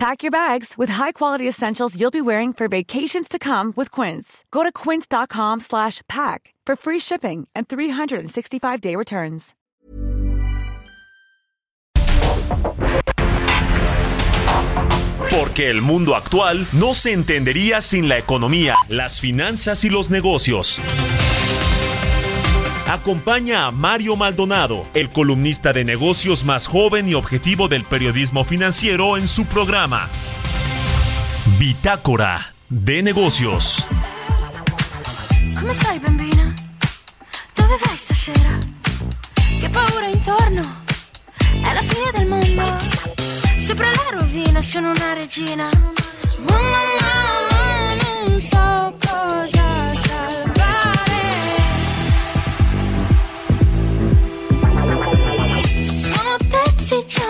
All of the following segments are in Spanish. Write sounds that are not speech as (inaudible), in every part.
Pack your bags with high-quality essentials you'll be wearing for vacations to come with Quince. Go to quince.com slash pack for free shipping and 365-day returns. Porque el mundo actual no se entendería sin la economía, las finanzas y los negocios. Acompaña a Mario Maldonado, el columnista de negocios más joven y objetivo del periodismo financiero en su programa. Bitácora de negocios. Come stai bambina? Dove vai stasera? Che paura intorno? È la fine del mondo. Sopra la rovina sono una regina. Mamma non so cosa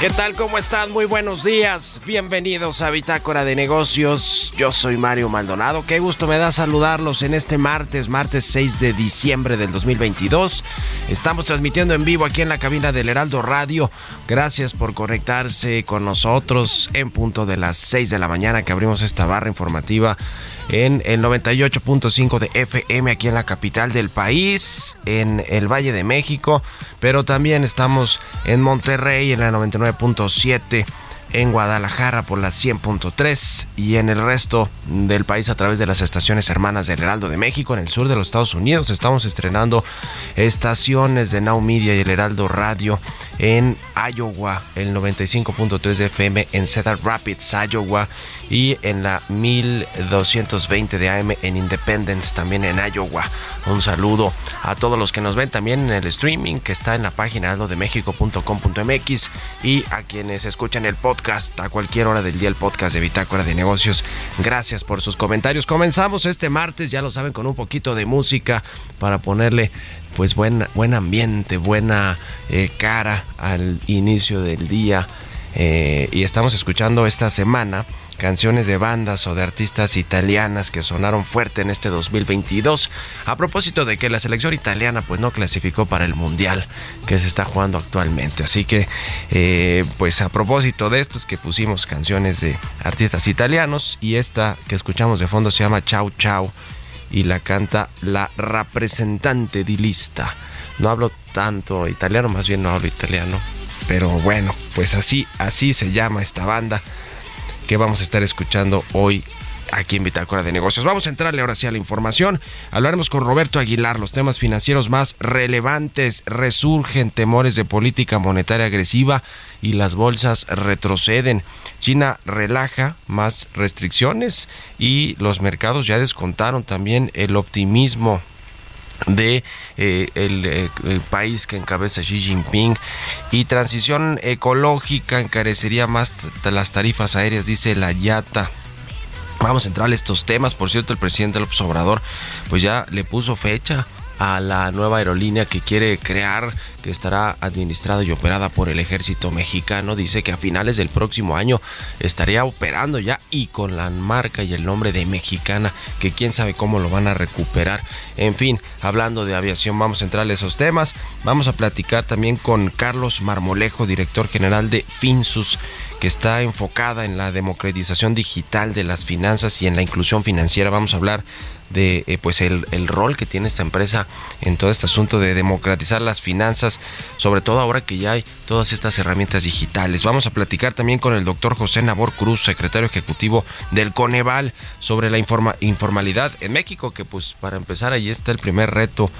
¿Qué tal? ¿Cómo están? Muy buenos días. Bienvenidos a Bitácora de Negocios. Yo soy Mario Maldonado. Qué gusto me da saludarlos en este martes, martes 6 de diciembre del 2022. Estamos transmitiendo en vivo aquí en la cabina del Heraldo Radio. Gracias por conectarse con nosotros en punto de las 6 de la mañana que abrimos esta barra informativa en el 98.5 de FM aquí en la capital del país, en el Valle de México, pero también estamos en Monterrey en la 99.7 en Guadalajara por la 100.3 y en el resto del país a través de las estaciones hermanas del Heraldo de México en el sur de los Estados Unidos. Estamos estrenando estaciones de Now Media y el Heraldo Radio en Iowa, el 95.3 de FM en Cedar Rapids, Iowa y en la 1220 de AM en Independence, también en Iowa. Un saludo a todos los que nos ven también en el streaming que está en la página heraldodemexico.com.mx y a quienes escuchan el podcast a cualquier hora del día, el podcast de Bitácora de Negocios. Gracias por sus comentarios. Comenzamos este martes, ya lo saben, con un poquito de música para ponerle pues buen, buen ambiente, buena eh, cara al inicio del día. Eh, y estamos escuchando esta semana canciones de bandas o de artistas italianas que sonaron fuerte en este 2022 a propósito de que la selección italiana pues no clasificó para el mundial que se está jugando actualmente. Así que eh, pues a propósito de esto es que pusimos canciones de artistas italianos y esta que escuchamos de fondo se llama Ciao Ciao y la canta la representante di lista. No hablo tanto italiano más bien no hablo italiano pero bueno, pues así, así se llama esta banda que vamos a estar escuchando hoy aquí en Bitácora de Negocios. Vamos a entrarle ahora sí a la información. Hablaremos con Roberto Aguilar. Los temas financieros más relevantes resurgen temores de política monetaria agresiva y las bolsas retroceden. China relaja más restricciones y los mercados ya descontaron también el optimismo de eh, el, eh, el, país que encabeza Xi Jinping y transición ecológica encarecería más las tarifas aéreas dice la Yata Vamos a entrar a estos temas. Por cierto, el presidente López Obrador pues ya le puso fecha a la nueva aerolínea que quiere crear, que estará administrada y operada por el ejército mexicano. Dice que a finales del próximo año estaría operando ya y con la marca y el nombre de mexicana, que quién sabe cómo lo van a recuperar. En fin, hablando de aviación, vamos a entrar a esos temas. Vamos a platicar también con Carlos Marmolejo, director general de Finsus que está enfocada en la democratización digital de las finanzas y en la inclusión financiera. Vamos a hablar de eh, pues el, el, rol que tiene esta empresa en todo este asunto de democratizar las finanzas, sobre todo ahora que ya hay todas estas herramientas digitales. Vamos a platicar también con el doctor José Nabor Cruz, secretario ejecutivo del Coneval, sobre la informa, informalidad en México, que pues para empezar ahí está el primer reto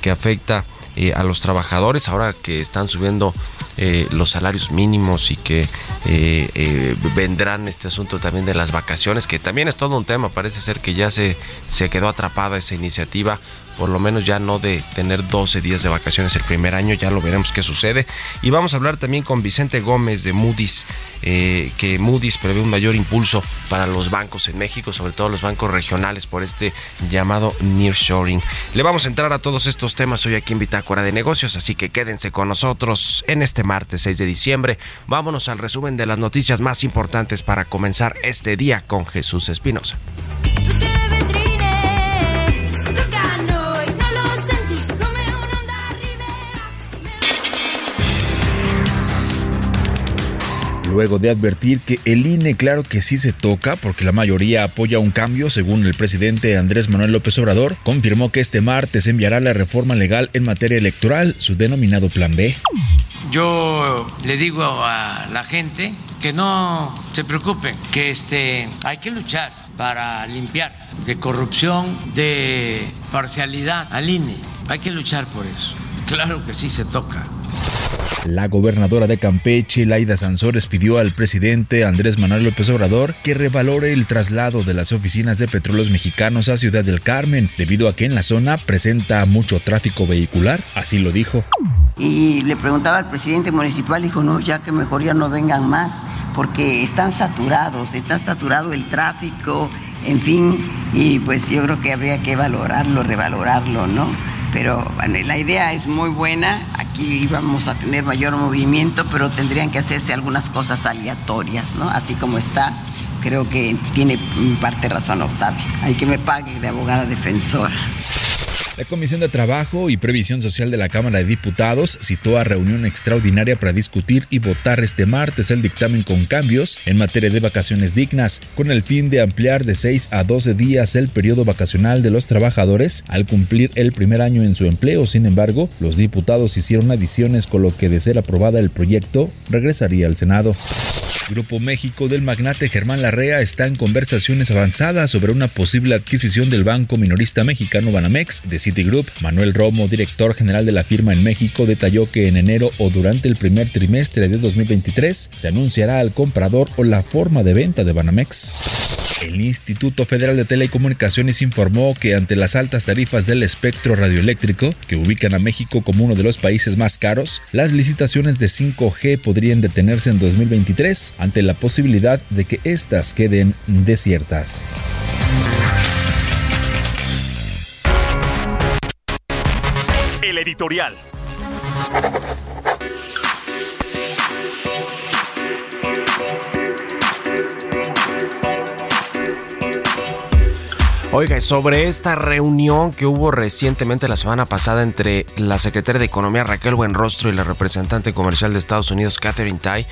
que afecta eh, a los trabajadores ahora que están subiendo eh, los salarios mínimos y que eh, vendrán este asunto también de las vacaciones que también es todo un tema parece ser que ya se, se quedó atrapada esa iniciativa por lo menos ya no de tener 12 días de vacaciones el primer año, ya lo veremos qué sucede. Y vamos a hablar también con Vicente Gómez de Moody's, eh, que Moody's prevé un mayor impulso para los bancos en México, sobre todo los bancos regionales, por este llamado nearshoring. Le vamos a entrar a todos estos temas hoy aquí en Bitácora de Negocios, así que quédense con nosotros en este martes 6 de diciembre. Vámonos al resumen de las noticias más importantes para comenzar este día con Jesús Espinosa. Luego de advertir que el INE claro que sí se toca porque la mayoría apoya un cambio, según el presidente Andrés Manuel López Obrador, confirmó que este martes enviará la reforma legal en materia electoral, su denominado Plan B. Yo le digo a la gente que no se preocupen, que este, hay que luchar para limpiar de corrupción, de parcialidad al INE. Hay que luchar por eso. Claro que sí se toca. La gobernadora de Campeche, Laida Sansores, pidió al presidente Andrés Manuel López Obrador que revalore el traslado de las oficinas de petróleos mexicanos a Ciudad del Carmen, debido a que en la zona presenta mucho tráfico vehicular, así lo dijo. Y le preguntaba al presidente municipal, dijo, no, ya que mejor ya no vengan más, porque están saturados, está saturado el tráfico, en fin, y pues yo creo que habría que valorarlo, revalorarlo, ¿no? Pero bueno, la idea es muy buena, aquí vamos a tener mayor movimiento, pero tendrían que hacerse algunas cosas aleatorias, ¿no? Así como está, creo que tiene parte razón Octavio. Hay que me pague de abogada defensora. La Comisión de Trabajo y Previsión Social de la Cámara de Diputados citó a reunión extraordinaria para discutir y votar este martes el dictamen con cambios en materia de vacaciones dignas, con el fin de ampliar de 6 a 12 días el periodo vacacional de los trabajadores al cumplir el primer año en su empleo. Sin embargo, los diputados hicieron adiciones con lo que de ser aprobada el proyecto regresaría al Senado. Grupo México del magnate Germán Larrea está en conversaciones avanzadas sobre una posible adquisición del banco minorista mexicano Banamex de Citigroup. Manuel Romo, director general de la firma en México, detalló que en enero o durante el primer trimestre de 2023 se anunciará al comprador o la forma de venta de Banamex. El Instituto Federal de Telecomunicaciones informó que ante las altas tarifas del espectro radioeléctrico, que ubican a México como uno de los países más caros, las licitaciones de 5G podrían detenerse en 2023 ante la posibilidad de que éstas queden desiertas. Editorial. Oiga, sobre esta reunión que hubo recientemente la semana pasada entre la secretaria de Economía Raquel Buenrostro y la representante comercial de Estados Unidos Catherine Tai,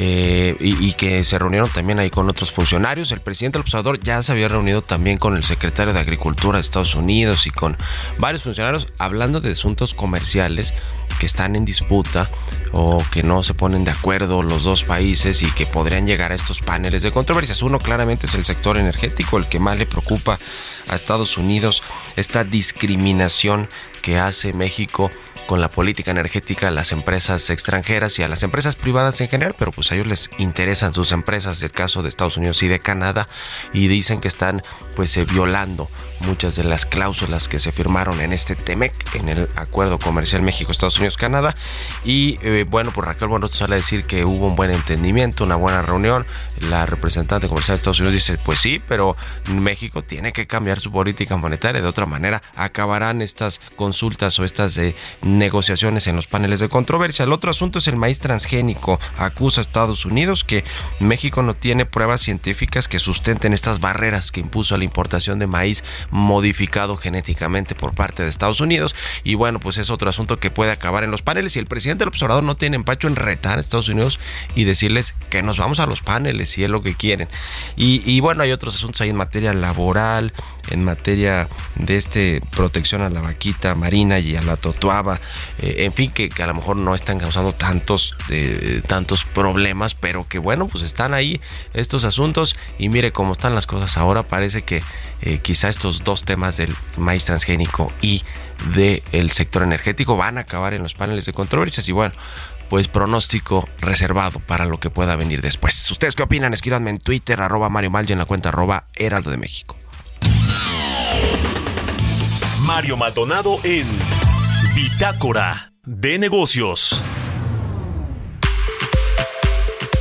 eh, y, que se reunieron también ahí con otros funcionarios. El presidente del observador ya se había reunido también con el secretario de Agricultura de Estados Unidos y con varios funcionarios hablando de asuntos comerciales que están en disputa o que no se ponen de acuerdo los dos países y que podrían llegar a estos paneles de controversias. Uno claramente es el sector energético, el que más le preocupa a Estados Unidos, esta discriminación que hace México con la política energética a las empresas extranjeras y a las empresas privadas en general, pero pues a ellos les interesan sus empresas, el caso de Estados Unidos y de Canadá, y dicen que están pues eh, violando muchas de las cláusulas que se firmaron en este TEMEC, en el Acuerdo Comercial México-Estados Unidos-Canadá. Y eh, bueno, pues Raquel Buenoto sale a decir que hubo un buen entendimiento, una buena reunión. La representante comercial de Estados Unidos dice, pues sí, pero México tiene que cambiar su política monetaria. De otra manera, acabarán estas consultas o estas eh, negociaciones en los paneles de controversia. El otro asunto es el maíz transgénico. Acusa a Estados Unidos que México no tiene pruebas científicas que sustenten estas barreras que impuso a la importación de maíz modificado genéticamente por parte de Estados Unidos. Y bueno, pues es otro asunto que puede acabar en los paneles. Y el presidente del observador no tiene empacho en retar a Estados Unidos y decirles que nos vamos a los paneles si es lo que quieren. Y, bueno, hay otros asuntos ahí en materia laboral, en materia de este protección a la vaquita marina y a la totuaba, eh, en fin, que, a lo mejor no están causando tantos, eh, tantos problemas, pero que bueno, pues están ahí estos asuntos y mire cómo están las cosas ahora, parece que eh, quizá estos dos temas del maíz transgénico y del sector energético van a acabar en los paneles de controversias y bueno, pues pronóstico reservado para lo que pueda venir después. ¿Ustedes qué opinan? Escríbanme en Twitter, arroba Mario Mal en la cuenta arroba Heraldo de México. Mario Maldonado en Bitácora de Negocios.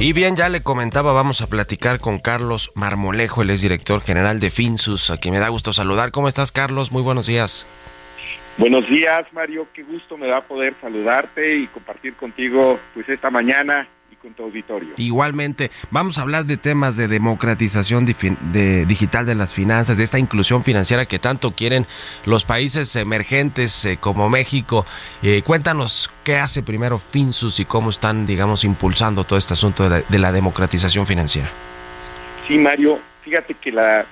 Y bien, ya le comentaba, vamos a platicar con Carlos Marmolejo, el es director general de Finsus, a quien me da gusto saludar. ¿Cómo estás, Carlos? Muy buenos días. Buenos días, Mario. Qué gusto me da poder saludarte y compartir contigo pues esta mañana con tu auditorio. Igualmente, vamos a hablar de temas de democratización de, digital de las finanzas, de esta inclusión financiera que tanto quieren los países emergentes eh, como México. Eh, cuéntanos qué hace primero Finsus y cómo están, digamos, impulsando todo este asunto de la democratización financiera. Sí, Mario, fíjate que la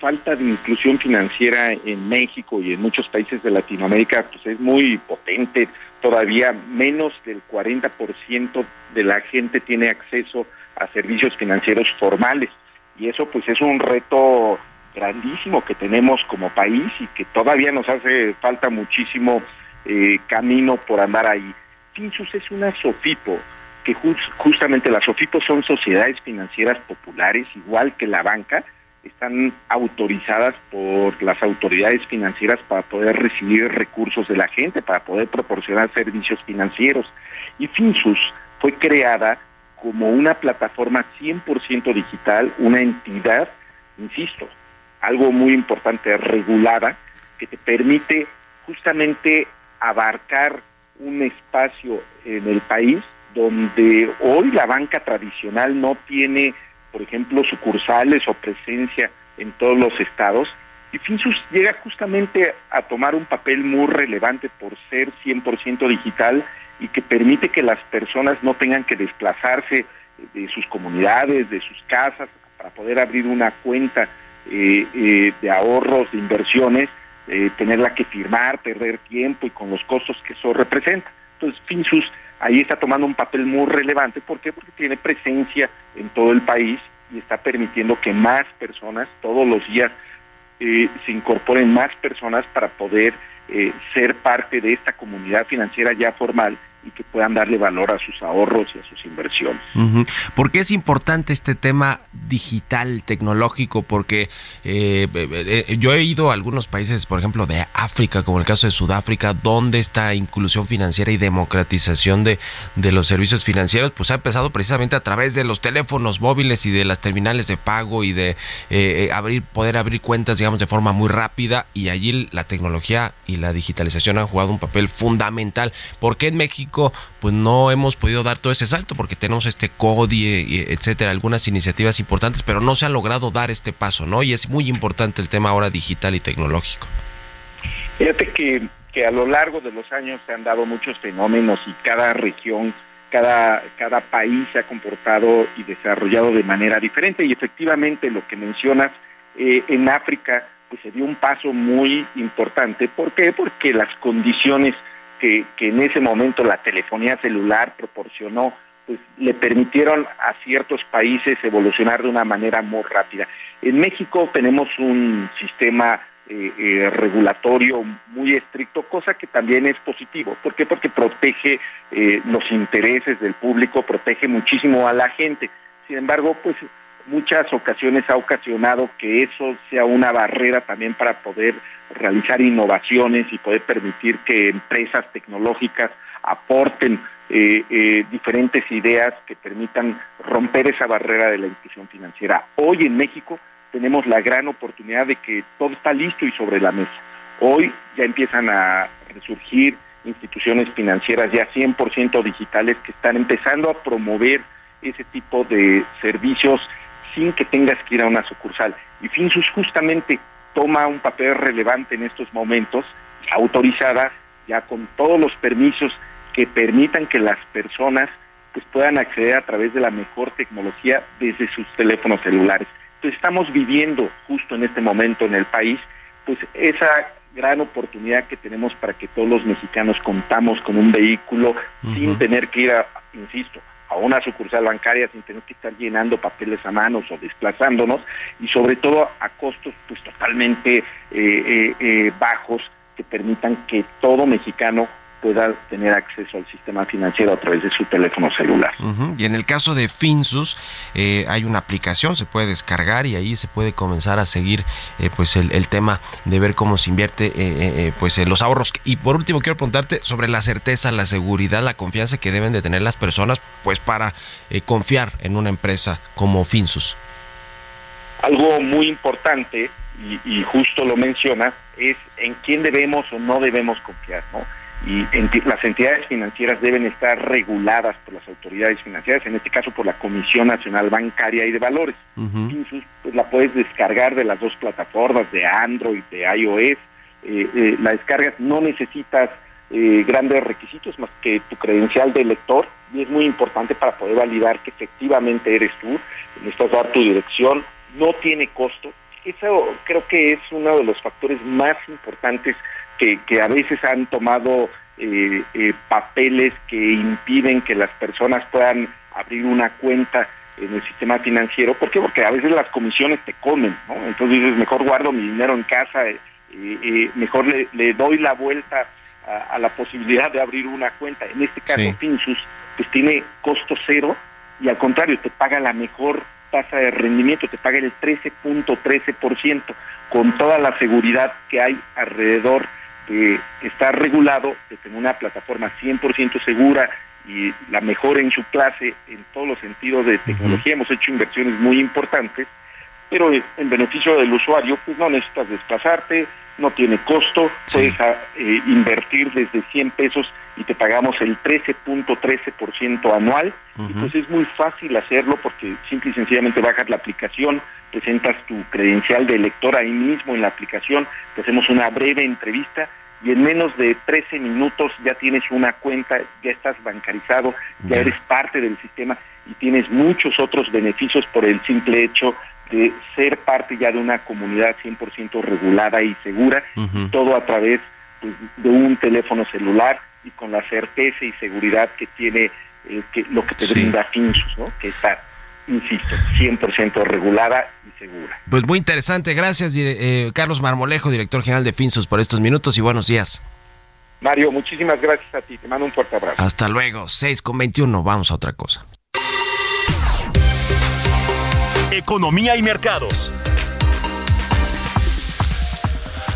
falta de inclusión financiera en México y en muchos países de Latinoamérica pues es muy potente todavía menos del 40% de la gente tiene acceso a servicios financieros formales y eso pues es un reto grandísimo que tenemos como país y que todavía nos hace falta muchísimo eh, camino por andar ahí. Finsus es una SOFIPO, que justamente las SOFIPO son sociedades financieras populares, igual que la banca, están autorizadas por las autoridades financieras para poder recibir recursos de la gente, para poder proporcionar servicios financieros. Y Finsus fue creada como una plataforma 100% digital, una entidad, insisto, algo muy importante, regulada, que te permite justamente abarcar un espacio en el país donde hoy la banca tradicional no tiene por ejemplo, sucursales o presencia en todos los estados. Y Finsus llega justamente a tomar un papel muy relevante por ser 100% digital y que permite que las personas no tengan que desplazarse de sus comunidades, de sus casas, para poder abrir una cuenta eh, eh, de ahorros, de inversiones, eh, tenerla que firmar, perder tiempo y con los costos que eso representa. Entonces, Finsus ahí está tomando un papel muy relevante. ¿Por qué? Porque tiene presencia en todo el país y está permitiendo que más personas todos los días eh, se incorporen más personas para poder eh, ser parte de esta comunidad financiera ya formal y que puedan darle valor a sus ahorros y a sus inversiones. ¿Por qué es importante este tema digital, tecnológico? Porque eh, eh, yo he ido a algunos países, por ejemplo, de África, como el caso de Sudáfrica, donde esta inclusión financiera y democratización de, de los servicios financieros, pues ha empezado precisamente a través de los teléfonos móviles y de las terminales de pago y de eh, abrir, poder abrir cuentas, digamos, de forma muy rápida. Y allí la tecnología y la digitalización han jugado un papel fundamental. ¿Por qué en México? Pues no hemos podido dar todo ese salto porque tenemos este CODI, etcétera, algunas iniciativas importantes, pero no se ha logrado dar este paso, ¿no? Y es muy importante el tema ahora digital y tecnológico. Fíjate que, que a lo largo de los años se han dado muchos fenómenos y cada región cada, cada país se ha comportado y desarrollado de manera diferente y efectivamente lo que mencionas eh, en África pues se dio un paso muy importante. ¿Por qué? Porque las condiciones que, que en ese momento la telefonía celular proporcionó pues le permitieron a ciertos países evolucionar de una manera muy rápida. En México tenemos un sistema eh, eh, regulatorio muy estricto, cosa que también es positivo. ¿Por qué? Porque protege eh, los intereses del público, protege muchísimo a la gente. Sin embargo, pues muchas ocasiones ha ocasionado que eso sea una barrera también para poder realizar innovaciones y poder permitir que empresas tecnológicas aporten eh, eh, diferentes ideas que permitan romper esa barrera de la inclusión financiera. Hoy en México tenemos la gran oportunidad de que todo está listo y sobre la mesa. Hoy ya empiezan a resurgir instituciones financieras ya 100% digitales que están empezando a promover ese tipo de servicios sin que tengas que ir a una sucursal. Y Finsus justamente toma un papel relevante en estos momentos, autorizada ya con todos los permisos que permitan que las personas pues puedan acceder a través de la mejor tecnología desde sus teléfonos celulares. Entonces estamos viviendo justo en este momento en el país pues esa gran oportunidad que tenemos para que todos los mexicanos contamos con un vehículo sin tener que ir a, insisto, a una sucursal bancaria sin tener que estar llenando papeles a manos o desplazándonos y sobre todo a costos pues totalmente eh, eh, eh, bajos que permitan que todo mexicano pueda tener acceso al sistema financiero a través de su teléfono celular. Y en el caso de Finsus, eh, hay una aplicación, se puede descargar y ahí se puede comenzar a seguir eh, pues el, tema de ver cómo se invierte eh, pues los ahorros. Y por último quiero preguntarte sobre la certeza, la seguridad, la confianza que deben de tener las personas pues para confiar en una empresa como Finsus. Algo muy importante, y, y justo lo menciona, es en quién debemos o no debemos confiar, ¿no? Y las entidades financieras deben estar reguladas por las autoridades financieras, en este caso por la Comisión Nacional Bancaria y de Valores. pues la puedes descargar de las dos plataformas, de Android, de iOS. Eh, eh, la descargas, no necesitas eh, grandes requisitos más que tu credencial de lector y es muy importante para poder validar que efectivamente eres tú, necesitas dar tu dirección, no tiene costo. Eso creo que es uno de los factores más importantes que, a veces han tomado eh, eh, papeles que impiden que las personas puedan abrir una cuenta en el sistema financiero. ¿Por qué? Porque a veces las comisiones te comen, ¿no? Entonces dices, mejor guardo mi dinero en casa, eh, mejor le, doy la vuelta a, la posibilidad de abrir una cuenta. En este caso, Finsus, pues tiene costo cero y al contrario, te paga la mejor tasa de rendimiento, te paga el 13.13% con toda la seguridad que hay alrededor eh, está regulado tener una plataforma 100% segura y la mejor en su clase en todos los sentidos de tecnología. Hemos hecho inversiones muy importantes, pero en beneficio del usuario, pues no necesitas desplazarte, no tiene costo, puedes ah, eh, invertir desde 100 pesos y te pagamos el 13.13% anual. Entonces es muy fácil hacerlo porque simple y sencillamente bajas la aplicación, presentas tu credencial de lector ahí mismo en la aplicación, te hacemos una breve entrevista y en menos de 13 minutos ya tienes una cuenta, ya estás bancarizado, ya. eres parte del sistema y tienes muchos otros beneficios por el simple hecho de ser parte ya de una comunidad 100% regulada y segura, todo a través pues, de un teléfono celular y con la certeza y seguridad que tiene eh, que, lo que te brinda Finsus, ¿no? que está insisto, 100% regulada y segura. Pues muy interesante, gracias eh, Carlos Marmolejo, director general de Finsus, por estos minutos y buenos días. Mario, muchísimas gracias a ti, te mando un fuerte abrazo. Hasta luego, 6 con 21, vamos a otra cosa. Economía y mercados.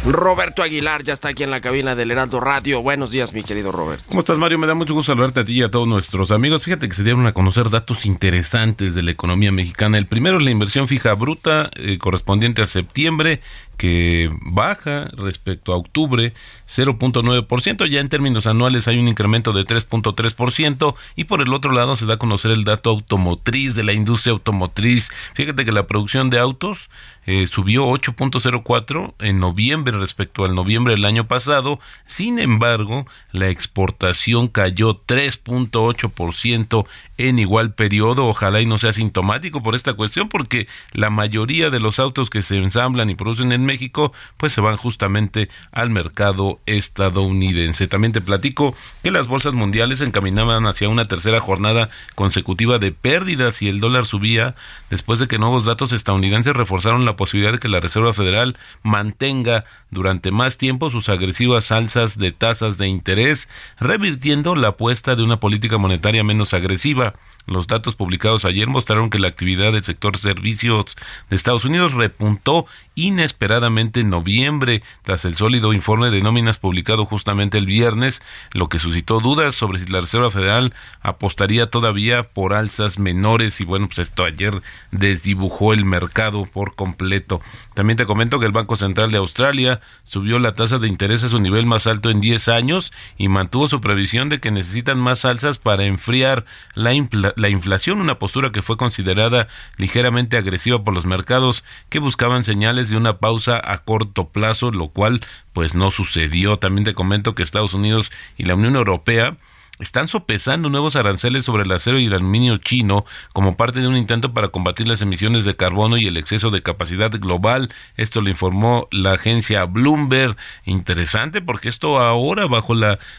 Roberto Aguilar ya está aquí en la cabina del Heraldo Radio. Buenos días, mi querido Roberto. ¿Cómo estás, Mario? Me da mucho gusto saludarte a ti y a todos nuestros amigos. Fíjate que se dieron a conocer datos interesantes de la economía mexicana. El primero es la inversión fija bruta eh, correspondiente a septiembre, que baja respecto a octubre 0.9%, ya en términos anuales hay un incremento de 3.3% y por el otro lado se da a conocer el dato automotriz de la industria automotriz. Fíjate que la producción de autos eh, subió 8.04 en noviembre respecto al noviembre del año pasado. Sin embargo, la exportación cayó 3.8% en igual periodo. Ojalá y no sea sintomático por esta cuestión, porque la mayoría de los autos que se ensamblan y producen en México, pues se van justamente al mercado estadounidense. También te platico que las bolsas mundiales encaminaban hacia una tercera jornada consecutiva de pérdidas y el dólar subía después de que nuevos datos estadounidenses reforzaron la posibilidad de que la Reserva Federal mantenga durante más tiempo sus agresivas alzas de tasas de interés, revirtiendo la apuesta de una política monetaria menos agresiva. Los datos publicados ayer mostraron que la actividad del sector servicios de Estados Unidos repuntó inesperadamente en noviembre tras el sólido informe de nóminas publicado justamente el viernes, lo que suscitó dudas sobre si la Reserva Federal apostaría todavía por alzas menores y bueno, pues esto ayer desdibujó el mercado por completo. También te comento que el Banco Central de Australia subió la tasa de interés a su nivel más alto en 10 años y mantuvo su previsión de que necesitan más alzas para enfriar la, la inflación, una postura que fue considerada ligeramente agresiva por los mercados que buscaban señales de una pausa a corto plazo, lo cual pues no sucedió. También te comento que Estados Unidos y la Unión Europea están sopesando nuevos aranceles sobre el acero y el aluminio chino como parte de un intento para combatir las emisiones de carbono y el exceso de capacidad global. Esto lo informó la agencia Bloomberg. Interesante porque esto ahora bajo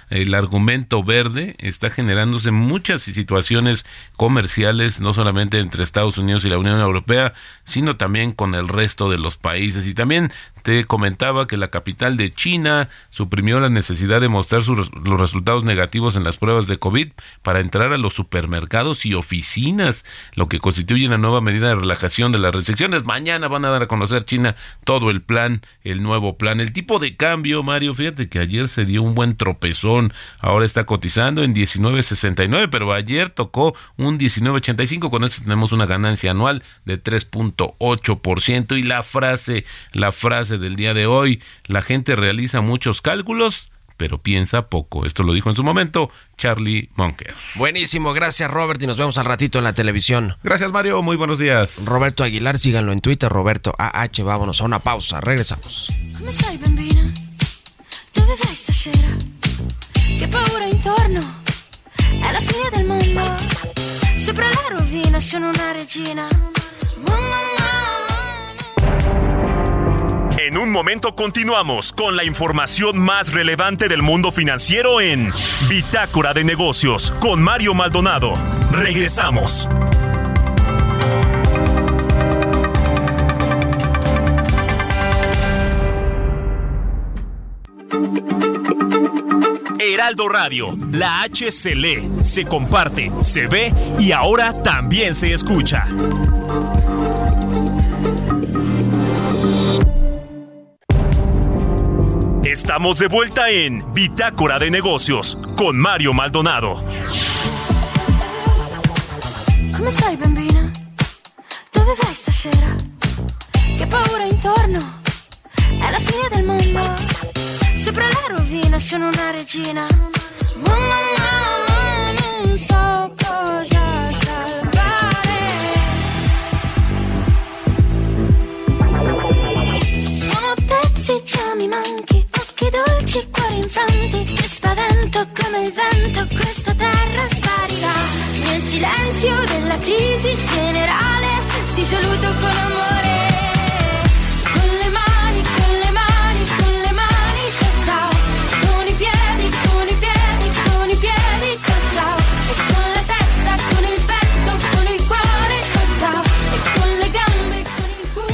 el argumento verde está generándose muchas situaciones comerciales, no solamente entre Estados Unidos y la Unión Europea, sino también con el resto de los países. Y también te comentaba que la capital de China suprimió la necesidad de mostrar sus, los resultados negativos en las pruebas de COVID para entrar a los supermercados y oficinas, lo que constituye una nueva medida de relajación de las restricciones. Mañana van a dar a conocer China todo el plan, el nuevo plan. El tipo de cambio, Mario, fíjate que ayer se dio un buen tropezón, ahora está cotizando en 19.69, pero ayer tocó un 19.85, con eso tenemos una ganancia anual de 3.8% y la frase, la frase del día de hoy, la gente realiza muchos cálculos, pero piensa poco. Esto lo dijo en su momento Charlie Monker. Buenísimo, gracias Robert y nos vemos al ratito en la televisión. Gracias Mario, muy buenos días. Roberto Aguilar, síganlo en Twitter, Roberto AH, vámonos a una pausa, regresamos. Come stai bambina? Dove vai stasera? Che paura intorno? È la fine del mondo. Sopra la rovina sono una regina. Mamma, En un momento continuamos con la información más relevante del mundo financiero en Bitácora de Negocios con Mario Maldonado. Regresamos. Heraldo Radio, la H se lee, se comparte, se ve y ahora también se escucha. Estamos de vuelta en Bitácora de Negocios con Mario Maldonado. Come stai bambina? Dove vai stasera? Che paura intorno? È la fine del mondo. Sopra la rovina sono una regina. Mamma, mamma, non so cosa salvare. Sono pezzi, già mi manchi. Dolci, cuori infranti. Che spavento come il vento. Questa terra sparirà. Nel silenzio della crisi generale. Ti saluto con amore.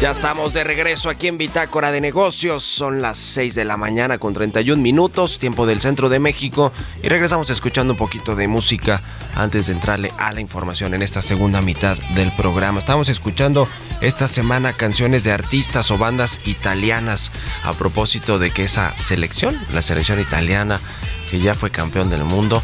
Ya estamos de regreso aquí en Bitácora de Negocios. Son las 6 de la mañana con 31 minutos, tiempo del centro de México. Y regresamos escuchando un poquito de música antes de entrarle a la información en esta segunda mitad del programa. Estamos escuchando esta semana canciones de artistas o bandas italianas a propósito de que esa selección, la selección italiana, que ya fue campeón del mundo,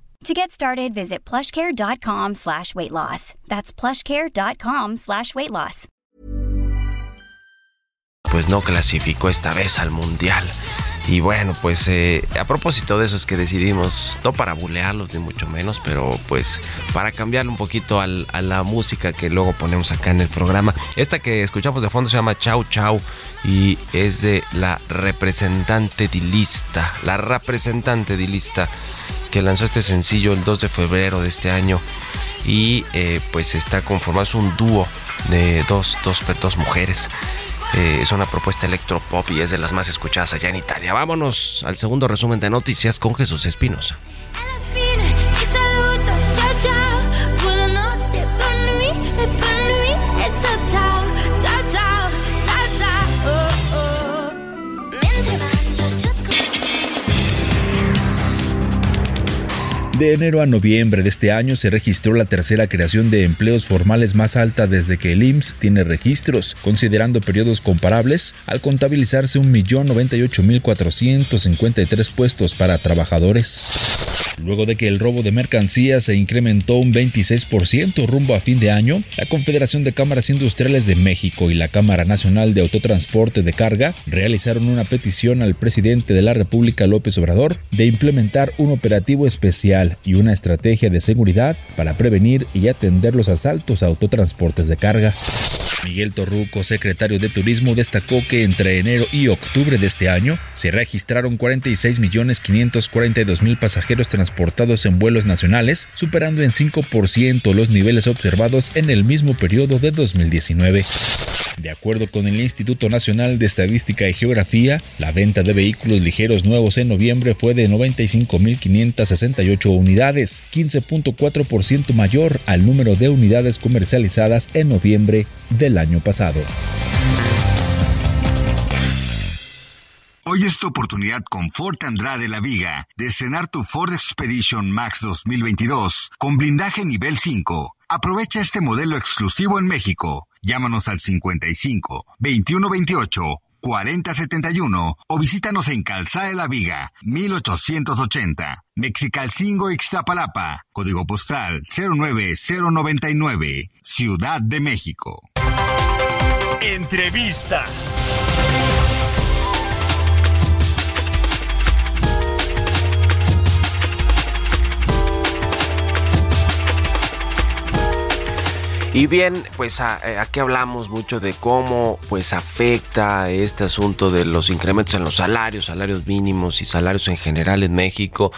To get started, visit plushcare.com slash weight loss. That's plushcare.com slash weight loss. Pues no clasificó esta vez al Mundial. Y bueno, pues eh, a propósito de eso es que decidimos, no para bulearlos ni mucho menos, pero pues para cambiar un poquito al- a la música que luego ponemos acá en el programa. Esta que escuchamos de fondo se llama Chau Chau y es de la representante dilista, la representante dilista que lanzó este sencillo el 2 de febrero de este año y eh, pues está conformado, es un dúo de dos, dos, dos mujeres. Eh, es una propuesta electropop y es de las más escuchadas allá en Italia. Vámonos al segundo resumen de noticias con Jesús Espinosa. De enero a noviembre de este año se registró la tercera creación de empleos formales más alta desde que el IMSS tiene registros, considerando periodos comparables, al contabilizarse 1.098.453 puestos para trabajadores. Luego de que el robo de mercancías se incrementó un 26% rumbo a fin de año, la Confederación de Cámaras Industriales de México y la Cámara Nacional de Autotransporte de Carga realizaron una petición al presidente de la República López Obrador de implementar un operativo especial y una estrategia de seguridad para prevenir y atender los asaltos a autotransportes de carga. Miguel Torruco, secretario de Turismo, destacó que entre enero y octubre de este año se registraron 46.542.000 pasajeros transportados en vuelos nacionales, superando en 5% los niveles observados en el mismo periodo de 2019. De acuerdo con el Instituto Nacional de Estadística y Geografía, la venta de vehículos ligeros nuevos en noviembre fue de 95.568 unidades, 15.4% mayor al número de unidades comercializadas en noviembre del año pasado. Hoy es tu oportunidad con Ford Andrade La Viga de estrenar tu Ford Expedition Max 2022 con blindaje nivel 5. Aprovecha este modelo exclusivo en México. Llámanos al 55 21 28 40 71 o visítanos en Calzada de la Viga 1880. Mexicalcingo Ixtapalapa. Código postal 09099. Ciudad de México. Entrevista. Y bien, pues eh, aquí hablamos mucho de cómo pues afecta este asunto de los incrementos en los salarios, salarios mínimos y salarios en general en México,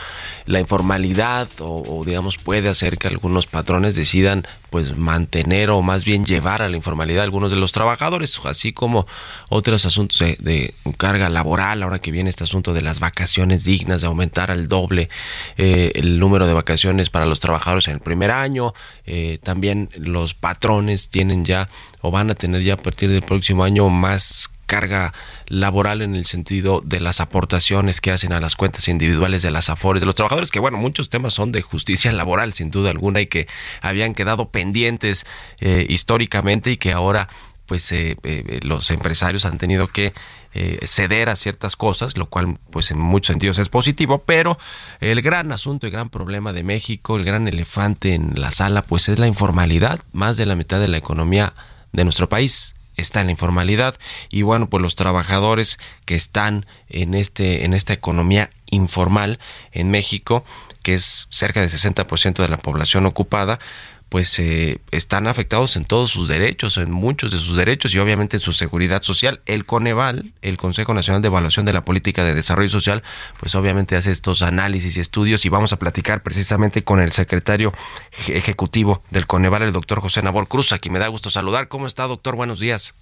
la informalidad o, o, digamos puede hacer que algunos patrones decidan pues mantener o más bien llevar a la informalidad algunos de los trabajadores, así como otros asuntos de, de carga laboral, ahora que viene este asunto de las vacaciones dignas, de aumentar al doble eh, el número de vacaciones para los trabajadores en el primer año, eh, también los patrones tienen ya o van a tener ya a partir del próximo año más carga laboral en el sentido de las aportaciones que hacen a las cuentas individuales de las afores de los trabajadores, que bueno, muchos temas son de justicia (laughs) laboral sin duda alguna y que habían quedado pendientes eh, históricamente y que ahora pues eh, eh, los empresarios han tenido que eh, ceder a ciertas cosas, lo cual pues en muchos sentidos es positivo, pero el gran asunto, el gran problema de México, el gran elefante en la sala pues es la informalidad, más de la mitad de la economía de nuestro país está en la informalidad y bueno pues los trabajadores que están en este en esta economía informal en México que es cerca del 60% de la población ocupada pues eh, están afectados en todos sus derechos, en muchos de sus derechos y obviamente en su seguridad social. El Coneval, el Consejo Nacional de Evaluación de la Política de Desarrollo Social, pues obviamente hace estos análisis y estudios y vamos a platicar precisamente con el secretario ejecutivo del Coneval, el doctor José Nabor Cruz, a quien me da gusto saludar. ¿Cómo está, doctor? Buenos días.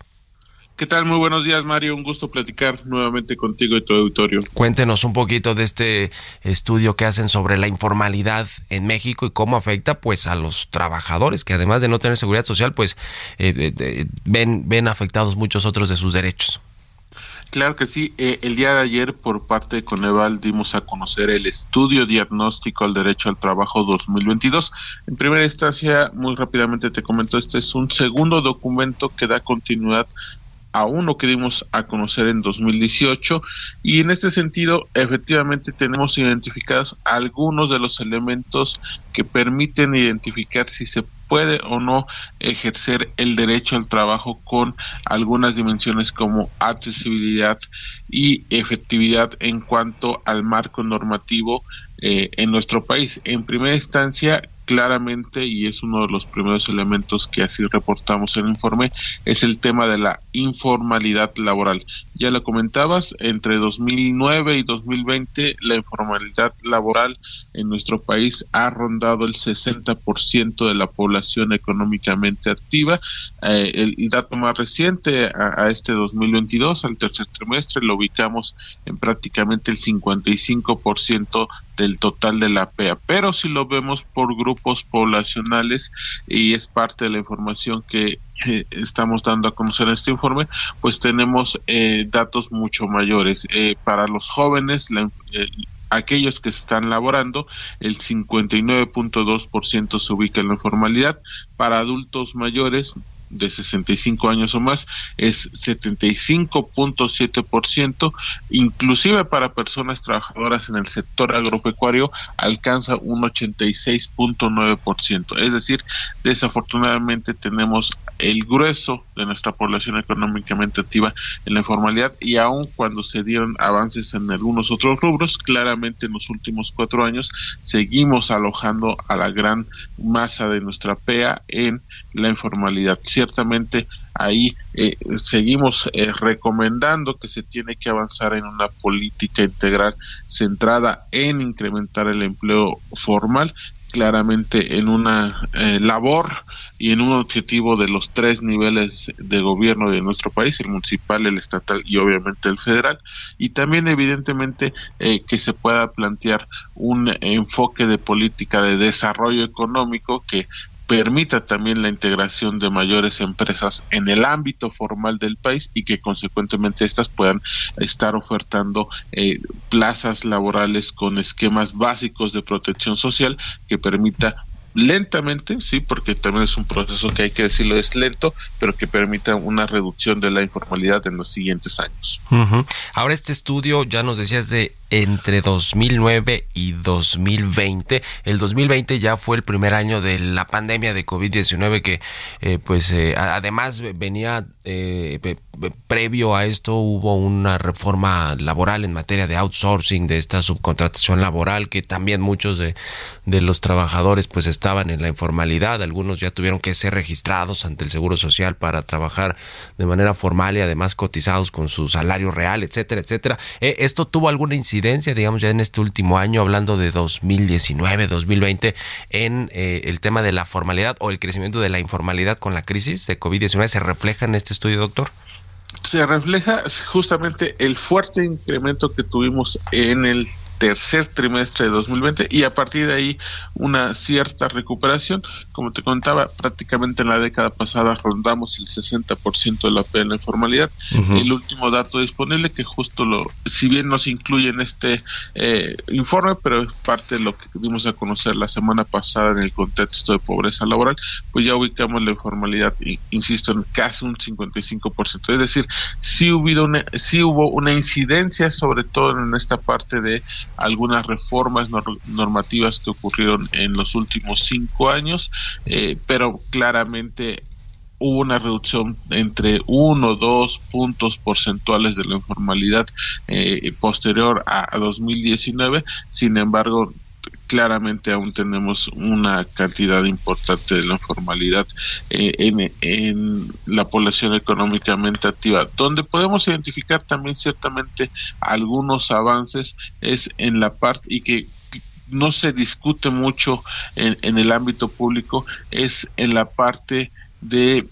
¿Qué tal? Muy buenos días, Mario. Un gusto platicar nuevamente contigo y tu auditorio. Cuéntenos un poquito de este estudio que hacen sobre la informalidad en México y cómo afecta pues a los trabajadores que además de no tener seguridad social pues eh, eh, ven, ven afectados muchos otros de sus derechos. Claro que sí. Eh, el día de ayer, por parte de Coneval, dimos a conocer el estudio diagnóstico al derecho al trabajo 2022. En primera instancia, muy rápidamente te comento, este es un segundo documento que da continuidad aún no queremos a conocer en 2018 y en este sentido efectivamente tenemos identificados algunos de los elementos que permiten identificar si se puede o no ejercer el derecho al trabajo con algunas dimensiones como accesibilidad y efectividad en cuanto al marco normativo eh, en nuestro país. En primera instancia, claramente, y es uno de los primeros elementos que así reportamos en el informe, es el tema de la informalidad laboral. Ya lo comentabas, entre 2009 y 2020 la informalidad laboral en nuestro país ha rondado el 60% de la población económicamente activa. Eh, el, dato más reciente a, a, este 2022, al tercer trimestre, lo ubicamos en prácticamente el 55% del total de la PEA. Pero si lo vemos por grupos poblacionales y es parte de la información que eh, estamos dando a conocer en este informe, pues tenemos eh, datos mucho mayores. Eh, para los jóvenes, la, aquellos que están laborando, el 59.2% se ubica en la informalidad. Para adultos mayores, de 65 años o más es 75.7%, inclusive para personas trabajadoras en el sector agropecuario alcanza un 86.9%. Es decir, desafortunadamente tenemos el grueso de nuestra población económicamente activa en la informalidad y aun cuando se dieron avances en algunos otros rubros, claramente en los últimos cuatro años seguimos alojando a la gran masa de nuestra PEA en la informalidad ciertamente ahí eh, seguimos eh, recomendando que se tiene que avanzar en una política integral centrada en incrementar el empleo formal claramente en una eh, labor y en un objetivo de los tres niveles de gobierno de nuestro país, el municipal, el estatal y obviamente el federal, y también evidentemente que se pueda plantear un enfoque de política de desarrollo económico que permita también la integración de mayores empresas en el ámbito formal del país y que consecuentemente estas puedan estar ofertando eh, plazas laborales con esquemas básicos de protección social que permita lentamente, sí, porque también es un proceso que hay que decirlo es lento, pero que permita una reducción de la informalidad en los siguientes años. Ahora este estudio ya nos decías de entre 2009 y 2020. El 2020 ya fue el primer año de la pandemia de COVID-19 que eh, pues eh, además venía eh, previo a esto hubo una reforma laboral en materia de outsourcing de esta subcontratación laboral que también muchos de, de los trabajadores pues estaban en la informalidad, algunos ya tuvieron que ser registrados ante el Seguro Social para trabajar de manera formal y además cotizados con su salario real, etcétera, etcétera. ¿Esto tuvo alguna incidencia digamos ya en este último año, hablando de 2019, 2020, en eh, el tema de la formalidad o el crecimiento de la informalidad con la crisis de COVID-19? ¿Se refleja en este estudio, doctor? Se refleja justamente el fuerte incremento que tuvimos en el tercer trimestre de 2020 y a partir de ahí una cierta recuperación. Como te contaba, prácticamente en la década pasada rondamos el 60% de la pena en formalidad. El último dato disponible que justo lo, si bien nos incluye en este eh, informe, pero es parte de lo que dimos a conocer la semana pasada en el contexto de pobreza laboral, pues ya ubicamos la informalidad, insisto, en casi un 55%. Es decir, sí, hubo una, sí hubo una incidencia, sobre todo en esta parte de algunas reformas normativas que ocurrieron en los últimos cinco años, eh, pero claramente hubo una reducción entre uno o dos puntos porcentuales de la informalidad eh, posterior a, 2019. Sin embargo, claramente aún tenemos una cantidad importante de la informalidad eh, en, la población económicamente activa. Donde podemos identificar también ciertamente algunos avances es en la parte y que no se discute mucho en, en el ámbito público es en la parte de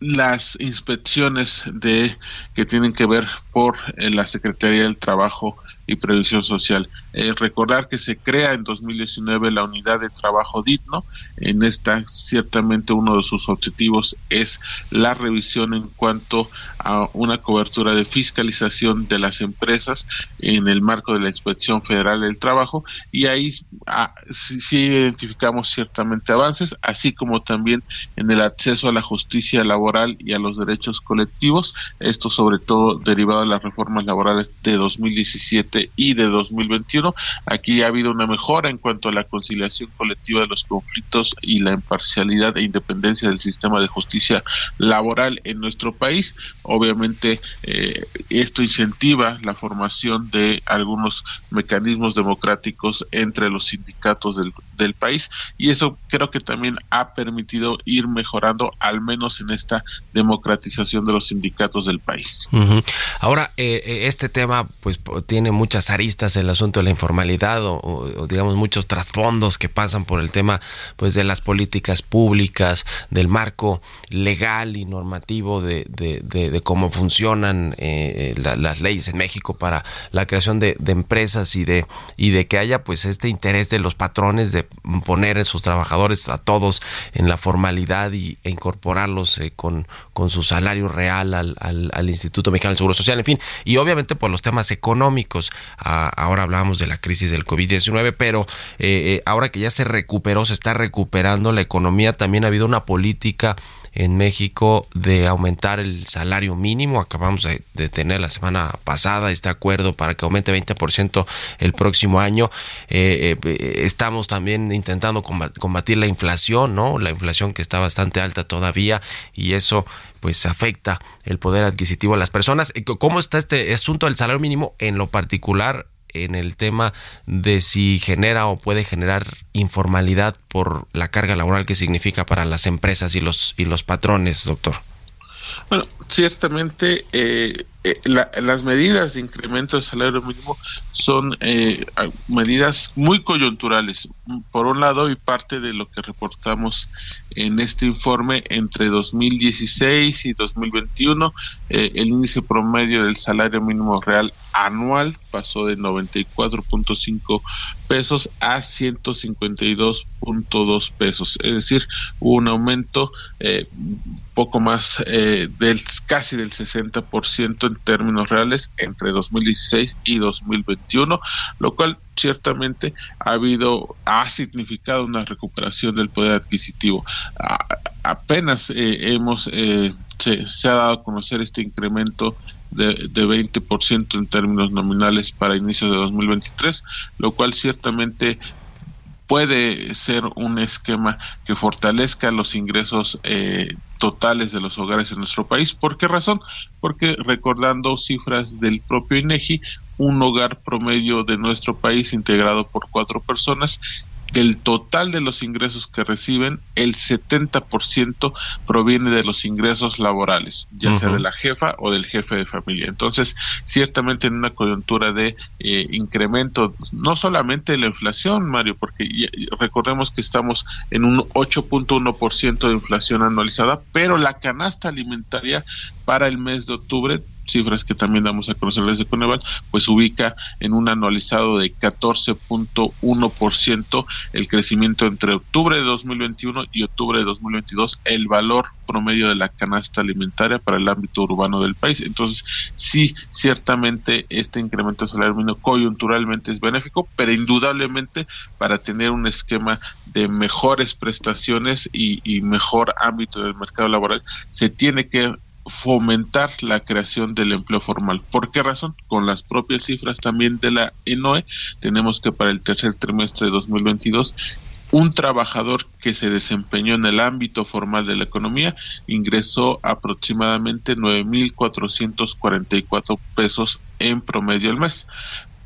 las inspecciones de que tienen que ver por eh, la Secretaría del Trabajo y Previsión Social. Eh, recordar que se crea en 2019 la unidad de trabajo digno. En esta, ciertamente uno de sus objetivos es la revisión en cuanto a una cobertura de fiscalización de las empresas en el marco de la Inspección Federal del Trabajo y ahí ah, sí, identificamos ciertamente avances, así como también en el acceso a la justicia laboral y a los derechos colectivos, esto sobre todo derivado de las reformas laborales de 2017 y de 2021. Aquí ha habido una mejora en cuanto a la conciliación colectiva de los conflictos y la imparcialidad e independencia del sistema de justicia laboral en nuestro país. Obviamente eh, esto incentiva la formación de algunos mecanismos democráticos entre los sindicatos del, del país y eso creo que también ha permitido ir mejorando al menos en esta democratización de los sindicatos del país. Ahora, eh, eh, este tema pues tiene muchas aristas, el asunto de la informalidad o, digamos muchos trasfondos que pasan por el tema pues de las políticas públicas, del marco legal y normativo de, de, cómo funcionan eh, las leyes en México para la creación de, empresas y de y de que haya pues este interés de los patrones de poner a sus trabajadores a todos en la formalidad y, e incorporarlos con, con su salario real al, al, Instituto Mexicano del Seguro Social, en fin, y obviamente por los temas económicos. Ah, ahora hablamos de la crisis del COVID-19, pero eh, eh, ahora que ya se recuperó, se está recuperando la economía, también ha habido una política en México de aumentar el salario mínimo. Acabamos de, tener la semana pasada este acuerdo para que aumente 20% el próximo año. Eh, eh, estamos también intentando combatir la inflación, ¿no? La inflación que está bastante alta todavía y eso pues afecta el poder adquisitivo de las personas. ¿Cómo está este asunto del salario mínimo en lo particular en el tema de si genera o puede generar informalidad por la carga laboral que significa para las empresas y los y los patrones, doctor. Bueno, ciertamente eh, eh, las medidas de incremento del salario mínimo son eh, medidas muy coyunturales. Por un lado, y parte de lo que reportamos en este informe, entre 2016 y 2021, eh, el índice promedio del salario mínimo real anual pasó de 94.5 pesos a 152.2 pesos. Es decir, hubo un aumento poco más del casi del 60% términos reales entre 2016 y 2021, lo cual ciertamente ha habido, ha significado una recuperación del poder adquisitivo. apenas eh, hemos, eh, se, ha dado a conocer este incremento de, de 20% en términos nominales para inicio de 2023, lo cual ciertamente puede ser un esquema que fortalezca los ingresos eh, totales de los hogares en nuestro país. ¿Por qué razón? Porque recordando cifras del propio INEGI, un hogar promedio de nuestro país integrado por cuatro personas del total de los ingresos que reciben, el 70% proviene de los ingresos laborales, ya sea de la jefa o del jefe de familia. Entonces, ciertamente en una coyuntura de eh, incremento, no solamente de la inflación, Mario, porque recordemos que estamos en un 8.1% de inflación anualizada, pero la canasta alimentaria para el mes de octubre cifras que también damos a conocer desde Coneval, pues ubica en un anualizado de 14.1% el crecimiento entre octubre de 2021 y octubre de 2022, el valor promedio de la canasta alimentaria para el ámbito urbano del país. Entonces, sí, ciertamente este incremento de salario mínimo coyunturalmente es benéfico, pero indudablemente para tener un esquema de mejores prestaciones y mejor ámbito del mercado laboral, se tiene que fomentar la creación del empleo formal. ¿Por qué razón? Con las propias cifras también de la ENOE, tenemos que para el tercer trimestre de 2022 un trabajador que se desempeñó en el ámbito formal de la economía ingresó aproximadamente 9.444 pesos en promedio al mes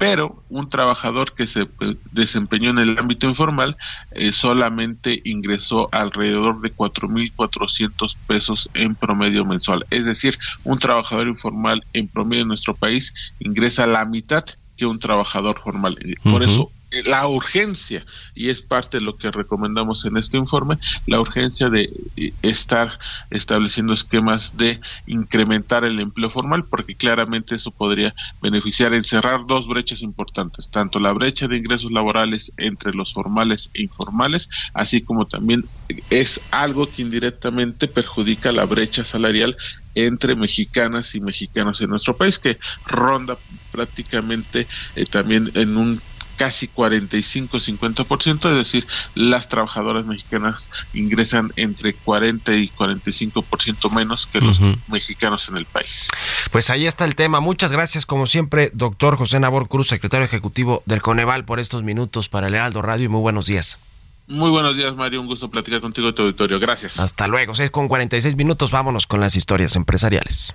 pero un trabajador que se eh, desempeñó en el ámbito informal eh, solamente ingresó alrededor de 4.400 pesos en promedio mensual. Es decir, un trabajador informal en promedio en nuestro país ingresa la mitad que un trabajador formal. Por eso la urgencia, y es parte de lo que recomendamos en este informe, la urgencia de eh, estar estableciendo esquemas de incrementar el empleo formal, porque claramente eso podría beneficiar en cerrar dos brechas importantes, tanto la brecha de ingresos laborales entre los formales e informales, así como también es algo que indirectamente perjudica la brecha salarial entre mexicanas y mexicanos en nuestro país, que ronda prácticamente eh, también en un casi 45-50%, es decir, las trabajadoras mexicanas ingresan entre 40 y 45% menos que los mexicanos en el país. Pues ahí está el tema. Muchas gracias, como siempre, doctor José Nabor Cruz, secretario ejecutivo del Coneval, por estos minutos para el Heraldo Radio y muy buenos días. Muy buenos días, Mario. Un gusto platicar contigo y tu auditorio. Gracias. Hasta luego. 6 con 46 minutos. Vámonos con las historias empresariales.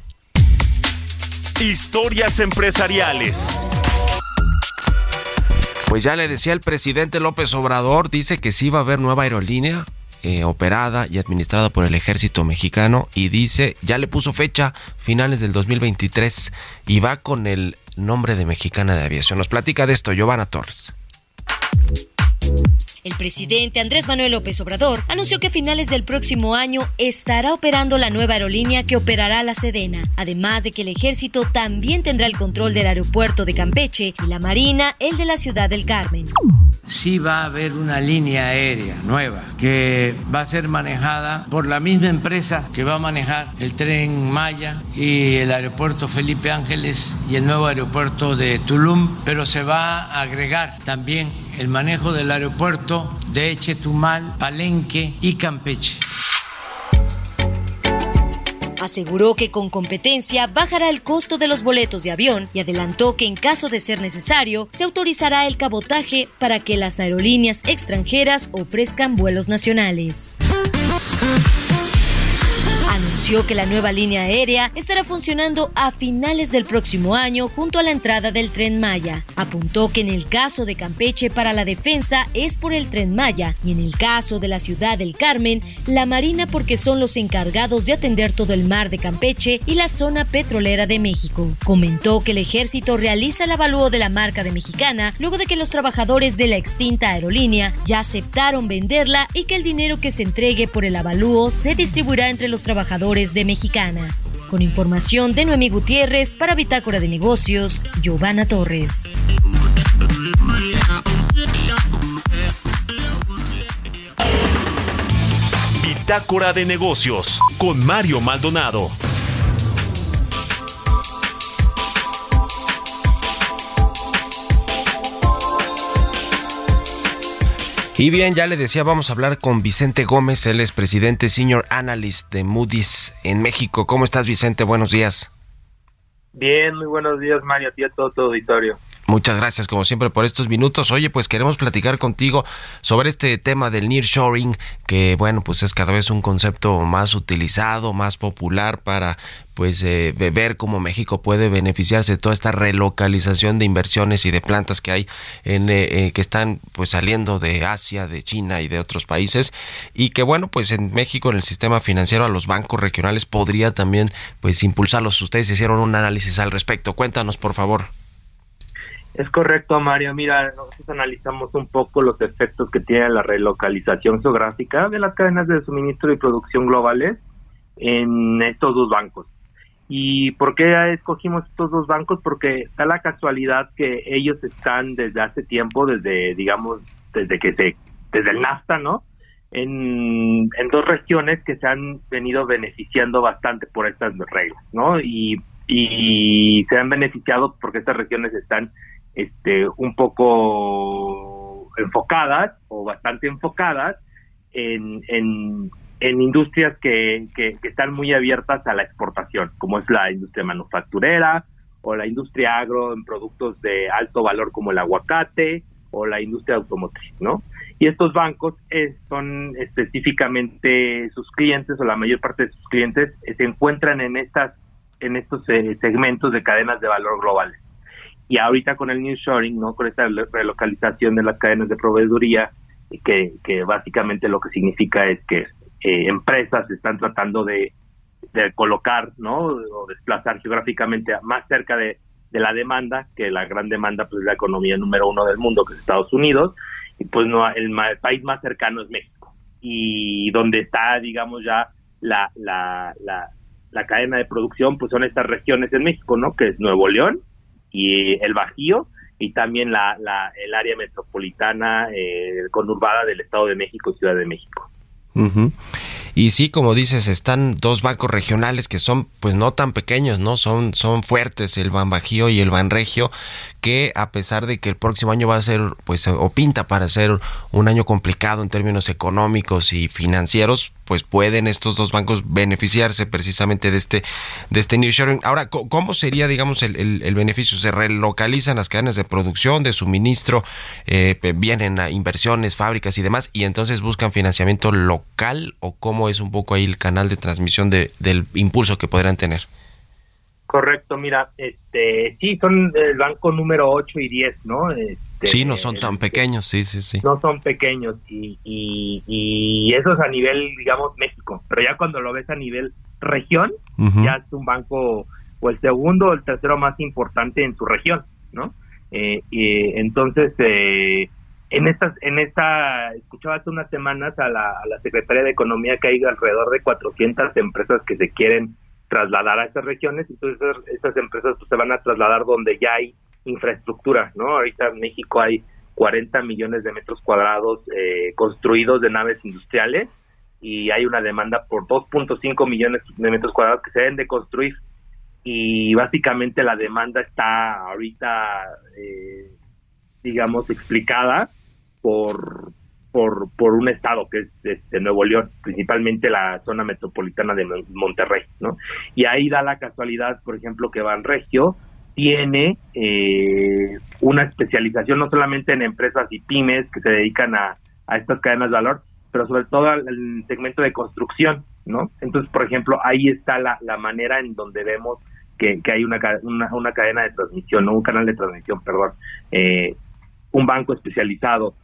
Historias empresariales. Pues ya le decía el presidente López Obrador, dice que sí va a haber nueva aerolínea eh, operada y administrada por el ejército mexicano y dice, ya le puso fecha, finales del 2023 y va con el nombre de Mexicana de Aviación. Nos platica de esto Giovanna Torres. El presidente Andrés Manuel López Obrador anunció que a finales del próximo año estará operando la nueva aerolínea que operará la Sedena, además de que el ejército también tendrá el control del aeropuerto de Campeche y la Marina el de la ciudad del Carmen. Sí va a haber una línea aérea nueva que va a ser manejada por la misma empresa que va a manejar el tren Maya y el aeropuerto Felipe Ángeles y el nuevo aeropuerto de Tulum, pero se va a agregar también el manejo del aeropuerto de Chetumal, Palenque y Campeche. Aseguró que con competencia bajará el costo de los boletos de avión y adelantó que en caso de ser necesario se autorizará el cabotaje para que las aerolíneas extranjeras ofrezcan vuelos nacionales anunció que la nueva línea aérea estará funcionando a finales del próximo año junto a la entrada del tren Maya. Apuntó que en el caso de Campeche para la defensa es por el tren Maya y en el caso de la ciudad del Carmen, la Marina porque son los encargados de atender todo el mar de Campeche y la zona petrolera de México. Comentó que el ejército realiza el avalúo de la marca de Mexicana luego de que los trabajadores de la extinta aerolínea ya aceptaron venderla y que el dinero que se entregue por el avalúo se distribuirá entre los trabajadores de Mexicana. Con información de Noemí Gutiérrez para Bitácora de Negocios, Giovanna Torres. Bitácora de Negocios con Mario Maldonado. Y bien, ya le decía, vamos a hablar con Vicente Gómez, él es presidente Senior Analyst de Moody's en México. ¿Cómo estás, Vicente? Buenos días. Bien, muy buenos días, Mario, a ti a todo tu auditorio. Muchas gracias, como siempre, por estos minutos. Oye, pues queremos platicar contigo sobre este tema del nearshoring, que bueno, pues es cada vez un concepto más utilizado, más popular para pues eh, ver cómo México puede beneficiarse de toda esta relocalización de inversiones y de plantas que hay en eh, eh, que están pues saliendo de Asia, de China y de otros países y que bueno pues en México en el sistema financiero a los bancos regionales podría también pues impulsarlos. Ustedes hicieron un análisis al respecto. Cuéntanos por favor. Es correcto, Mario. Mira, nosotros analizamos un poco los efectos que tiene la relocalización geográfica de las cadenas de suministro y producción globales en estos dos bancos. ¿Y por qué escogimos estos dos bancos? Porque da la casualidad que ellos están desde hace tiempo, desde, digamos, desde que se, desde el NAFTA, ¿no? En, en dos regiones que se han venido beneficiando bastante por estas reglas, ¿no? Y, y se han beneficiado porque estas regiones están este, un poco enfocadas o bastante enfocadas en, en, industrias que, que, están muy abiertas a la exportación, como es la industria manufacturera o la industria agro en productos de alto valor como el aguacate o la industria automotriz, ¿no? Y estos bancos son específicamente sus clientes o la mayor parte de sus clientes se encuentran en estas en estos eh, segmentos de cadenas de valor globales y ahorita con el nearshoring, ¿no? Con esta relocalización de las cadenas de proveeduría, que, que básicamente lo que significa es que eh, empresas están tratando de, colocar, ¿no? O desplazar geográficamente más cerca de, la demanda, que la gran demanda pues es la economía número uno del mundo, que es Estados Unidos, y pues no el, país más cercano es México, y donde está, digamos, ya la, la, la, la cadena de producción, pues son estas regiones en México, ¿no? Que es Nuevo León y el Bajío, y también la, la, el área metropolitana eh, conurbada del Estado de México y Ciudad de México. Y sí, como dices, están dos bancos regionales que son pues no tan pequeños, ¿no? Son, son fuertes, el Banbajío y el Banregio, que a pesar de que el próximo año va a ser, pues, o pinta para ser un año complicado en términos económicos y financieros, pues pueden estos dos bancos beneficiarse precisamente de este, de este new sharing. Ahora, ¿cómo sería, digamos, el, el, beneficio? ¿Se relocalizan las cadenas de producción, de suministro, eh, vienen a inversiones, fábricas y demás, y entonces buscan financiamiento local o cómo es un poco ahí el canal de transmisión de, del impulso que podrán tener? Correcto, mira, este, sí, son el banco número 8 y 10, ¿no? Este, sí, no son tan pequeños, sí, sí, sí. No son pequeños y, y, y, eso es a nivel, digamos, México, pero ya cuando lo ves a nivel región, ya es un banco o el segundo o el tercero más importante en su región, ¿no? Eh, y entonces, eh, en estas, en esta, escuchaba hace unas semanas a la, a la Secretaría de Economía que hay alrededor de 400 empresas que se quieren trasladar a estas regiones, entonces estas empresas pues, se van a trasladar donde ya hay infraestructura, ¿no? Ahorita en México hay 40 millones de metros cuadrados eh, construidos de naves industriales y hay una demanda por 2.5 millones de metros cuadrados que se deben de construir y básicamente la demanda está ahorita, eh, digamos, explicada por por, por un estado que es este, Nuevo León, principalmente la zona metropolitana de Monterrey, ¿no? Y ahí da la casualidad, por ejemplo, que Banregio tiene eh, una especialización no solamente en empresas y pymes que se dedican a, a estas cadenas de valor, pero sobre todo al, segmento de construcción, ¿no? Entonces, por ejemplo, ahí está la, la manera en donde vemos que, que hay una, una, una, cadena de transmisión, no un canal de transmisión, perdón, eh, un banco especializado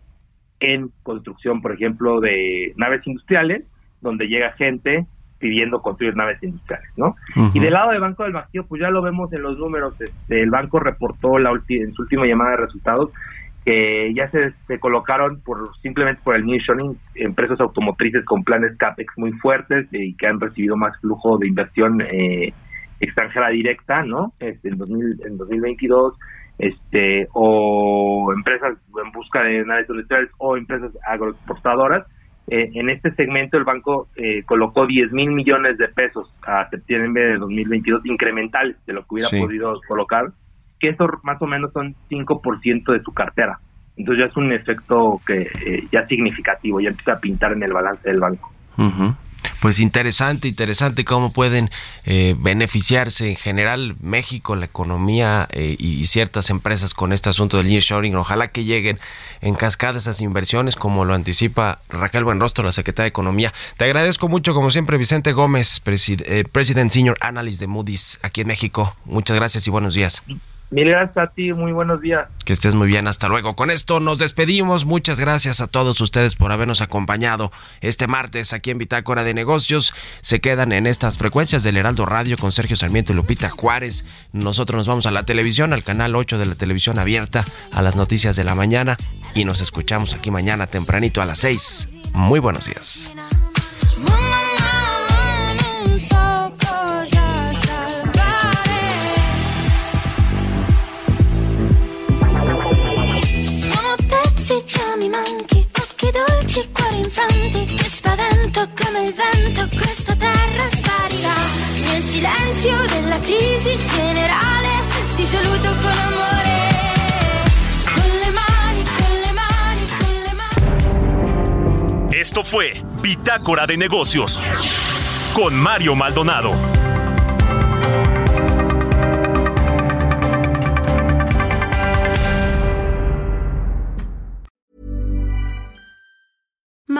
en construcción, por ejemplo, de naves industriales, donde llega gente pidiendo construir naves industriales, ¿no? Y del lado del Banco del Bajío, pues ya lo vemos en los números, este, el banco reportó la en su última llamada de resultados que ya se, se colocaron por simplemente por el nearshoring empresas automotrices con planes capex muy fuertes y que han recibido más flujo de inversión eh, extranjera directa, ¿no? Este, en, 2000, en 2022 este o empresas en busca de naves industriales o empresas agroexportadoras. Eh, en este segmento el banco eh, colocó 10 mil millones de pesos a septiembre de 2022 incrementales de lo que hubiera podido colocar, que eso más o menos son 5% de su cartera. Entonces ya es un efecto que eh, ya significativo, ya empieza a pintar en el balance del banco pues interesante, interesante cómo pueden eh, beneficiarse en general México, la economía eh, y ciertas empresas con este asunto del nearshoring. Ojalá que lleguen en cascada esas inversiones, como lo anticipa Raquel Buenrostro, la secretaria de Economía. Te agradezco mucho, como siempre, Vicente Gómez, eh, President Senior Analyst de Moody's aquí en México. Muchas gracias y buenos días. Mil gracias ti, muy buenos días. Que estés muy bien, hasta luego. Con esto nos despedimos. Muchas gracias a todos ustedes por habernos acompañado este martes aquí en Bitácora de Negocios. Se quedan en estas frecuencias del Heraldo Radio con Sergio Sarmiento y Lupita Juárez. Nosotros nos vamos a la televisión, al canal 8 de la televisión abierta, a las noticias de la mañana y nos escuchamos aquí mañana tempranito a las 6. Muy buenos días. Dolci, cuore infranti, che spavento come il vento, questa terra sparirà. Nel silenzio della crisi generale, ti saluto con amore. Con le mani, con le mani, con le mani. Esto fue Bitácora de Negocios con Mario Maldonado.